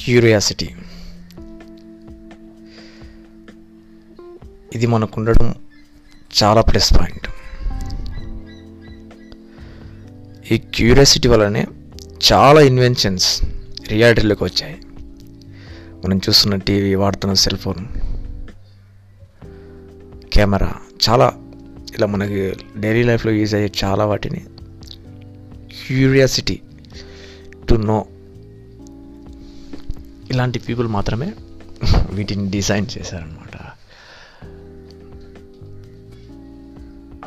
Curiosity. ఇది మనకు ఉండడం చాలా ప్లస్ పాయింట్. ఈ క్యూరియాసిటీ వల్లనే చాలా ఇన్వెన్షన్స్ రియాలిటీలోకి వచ్చాయి. మనం చూస్తున్న టీవీ వాడుతున్న సెల్ ఫోన్ కెమెరా చాలా ఇలా మనకి డైలీ లైఫ్లో యూజ్ అయ్యే చాలా వాటిని క్యూరియాసిటీ టు నో ఇలాంటి పీపుల్ మాత్రమే వీటిని డిజైన్ చేశారనమాట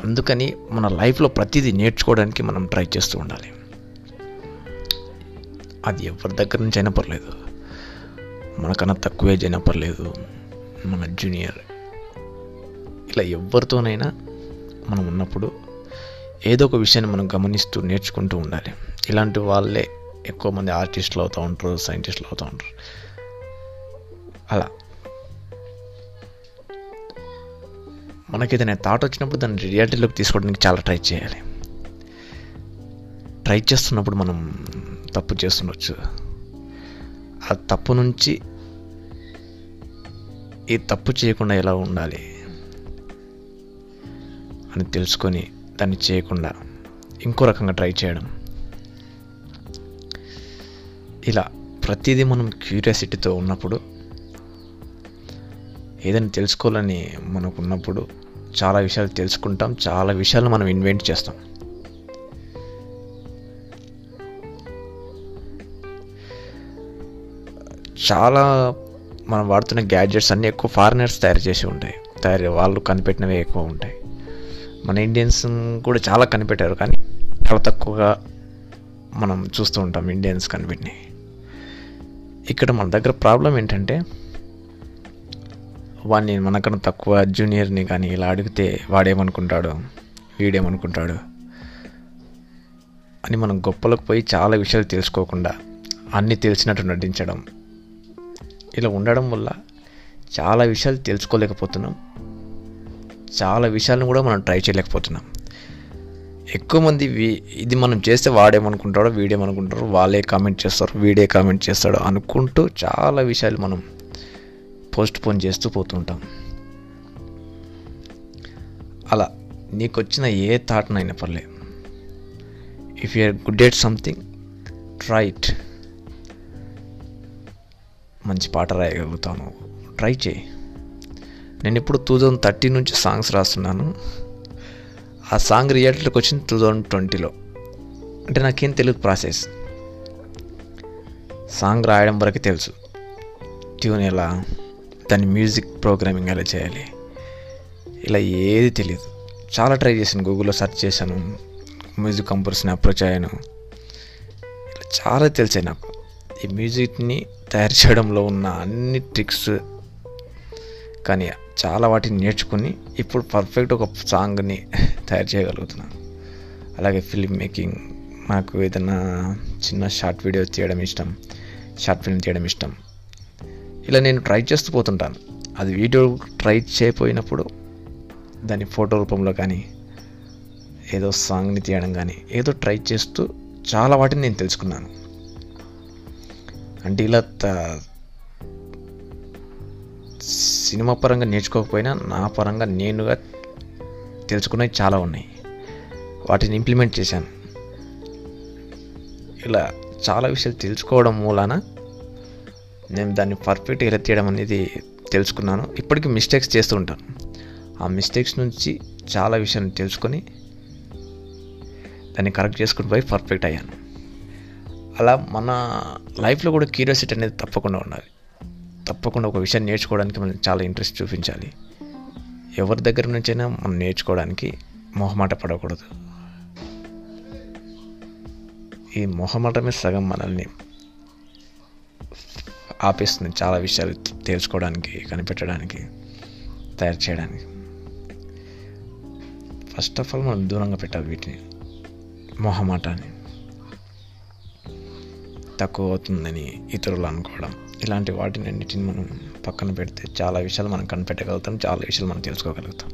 అందుకని మన లైఫ్లో ప్రతిదీ నేర్చుకోవడానికి మనం ట్రై చేస్తూ ఉండాలి. అది ఎవరి దగ్గర నుంచి అయినా పర్లేదు. మనకన్నా తక్కువ ఏజ్ అయినా పర్లేదు. మన జూనియర్. ఇలా ఎవరితోనైనా మనం ఉన్నప్పుడు ఏదో ఒక విషయాన్ని మనం గమనిస్తూ నేర్చుకుంటూ ఉండాలి. ఇలాంటి వాళ్ళే ఎక్కువ మంది ఆర్టిస్టులు అవుతూ ఉంటారు సైంటిస్టులు అవుతూ ఉంటారు. అలా. మనకి ఏదైనా థాట్ వచ్చినప్పుడు దాన్ని రియాలిటీలోకి తీసుకోవడానికి చాలా ట్రై చేయాలి. ట్రై చేస్తున్నప్పుడు మనం తప్పు చేస్తుండొచ్చు. ఆ తప్పు నుంచి ఈ తప్పు చేయకుండా ఎలా ఉండాలి అని తెలుసుకొని దాన్ని చేయకుండా ఇంకో రకంగా ట్రై చేయడం. ఇలా ప్రతిదీ మనం క్యూరియాసిటీతో ఉన్నప్పుడు ఏదైనా తెలుసుకోవాలని మనకు ఉన్నప్పుడు చాలా విషయాలు తెలుసుకుంటాం చాలా విషయాలు మనం ఇన్వెంట్ చేస్తాం. చాలా మనం వాడుతున్న గ్యాడ్జెట్స్ అన్నీ ఎక్కువ ఫారినర్స్ తయారు చేసి ఉంటాయి. తయారు వాళ్ళు కనిపెట్టినవే ఎక్కువ ఉంటాయి. మన ఇండియన్స్ కూడా చాలా కనిపెట్టారు కానీ చాలా తక్కువగా మనం చూస్తూ ఉంటాం ఇండియన్స్ కనిపెట్టినవి. ఇక్కడ మన దగ్గర ప్రాబ్లం ఏంటంటే వాడిని మనకన్నా తక్కువ జూనియర్ని కానీ ఇలా అడిగితే వాడేమనుకుంటాడు వీడేమనుకుంటాడు అని మనం గొప్పలకు పోయి చాలా విషయాలు తెలుసుకోకుండా అన్నీ తెలిసినట్టు నటించడం. ఇలా ఉండడం వల్ల చాలా విషయాలు తెలుసుకోలేకపోతున్నాం. చాలా విషయాలను కూడా మనం ట్రై చేయలేకపోతున్నాం. ఎక్కువ మంది ఇది మనం చేస్తే వాడేమనుకుంటాడో వీడేమనుకుంటారో వాళ్ళే కామెంట్ చేస్తారు వీడే కామెంట్ చేస్తాడో అనుకుంటూ చాలా విషయాలు మనం పోస్ట్ పోన్ చేస్తూ పోతుంటాం. అలా నీకు వచ్చిన ఏ థాట్నైనా పర్లేదు. If you're good at something try మంచి పాట రాయగలుగుతాను ట్రై చేయి. నేను ఇప్పుడు టూ థౌజండ్ థర్టీ నుంచి సాంగ్స్ రాస్తున్నాను. ఆ సాంగ్ రియాలిటీలోకి వచ్చింది టూ థౌజండ్ ట్వంటీలో. అంటే నాకేం తెలియదు ప్రాసెస్. సాంగ్ రాయడం వరకు తెలుసు. ట్యూన్ ఎలా దాని మ్యూజిక్ ప్రోగ్రామింగ్ ఎలా చేయాలి ఇలా ఏది తెలియదు చాలా ట్రై చేశాను గూగుల్లో సెర్చ్ చేశాను మ్యూజిక్ కంపోజర్స్ని అప్రోచ్ అయ్యాను. ఇలా చాలా తెలిసాయి నాకు. ఈ మ్యూజిక్ని తయారు చేయడంలో ఉన్న అన్ని ట్రిక్స్ కానీ చాలా వాటిని నేర్చుకుని ఇప్పుడు పర్ఫెక్ట్ ఒక సాంగ్ని తయారు చేయగలుగుతున్నాను అలాగే ఫిల్మ్ మేకింగ్ నాకు ఏదైనా చిన్న షార్ట్ వీడియో తీయడం ఇష్టం షార్ట్ ఫిల్మ్ తీయడం ఇష్టం. ఇలా నేను ట్రై చేస్తూ పోతుంటాను. అది వీడియో ట్రై చేయపోయినప్పుడు దాని ఫోటో రూపంలో కానీ ఏదో సాంగ్ని తీయడం కానీ ఏదో ట్రై చేస్తూ చాలా వాటిని నేను తెలుసుకున్నాను. అంటే ఇలా సినిమా పరంగా నేర్చుకోకపోయినా నా పరంగా నేనుగా తెలుసుకున్నవి చాలా ఉన్నాయి. వాటిని ఇంప్లిమెంట్ చేశాను. ఇలా చాలా విషయాలు తెలుసుకోవడం మూలాన నేను దాన్ని పర్ఫెక్ట్ ఎలా తీయడం అనేది తెలుసుకున్నాను. ఇప్పటికీ మిస్టేక్స్ చేస్తూ ఉంటాను. ఆ మిస్టేక్స్ నుంచి చాలా విషయం తెలుసుకొని దాన్ని కరెక్ట్ చేసుకుని పోయి పర్ఫెక్ట్ అయ్యాను. అలా మన లైఫ్లో కూడా క్యూరియాసిటీ అనేది తప్పకుండా ఉండాలి. తప్పకుండా ఒక విషయం నేర్చుకోవడానికి మనం చాలా ఇంట్రెస్ట్ చూపించాలి. ఎవరి దగ్గర నుంచైనా మనం నేర్చుకోవడానికి మొహమాట పడకూడదు. ఈ మొహమాటమే సగం మనల్ని ఆపేస్తుంది చాలా విషయాలు తెలుసుకోవడానికి కనిపెట్టడానికి తయారు చేయడానికి. ఫస్ట్ ఆఫ్ ఆల్ మనం దూరంగా పెట్టాలి వీటిని మొహమాటాన్ని. తక్కువ అవుతుందని ఇతరులు అనుకోవడం. ఇలాంటి వాటిని అన్నిటిని మనం పక్కన పెడితే చాలా విషయాలు మనం కనిపెట్టగలుగుతాం చాలా విషయాలు మనం తెలుసుకోగలుగుతాం.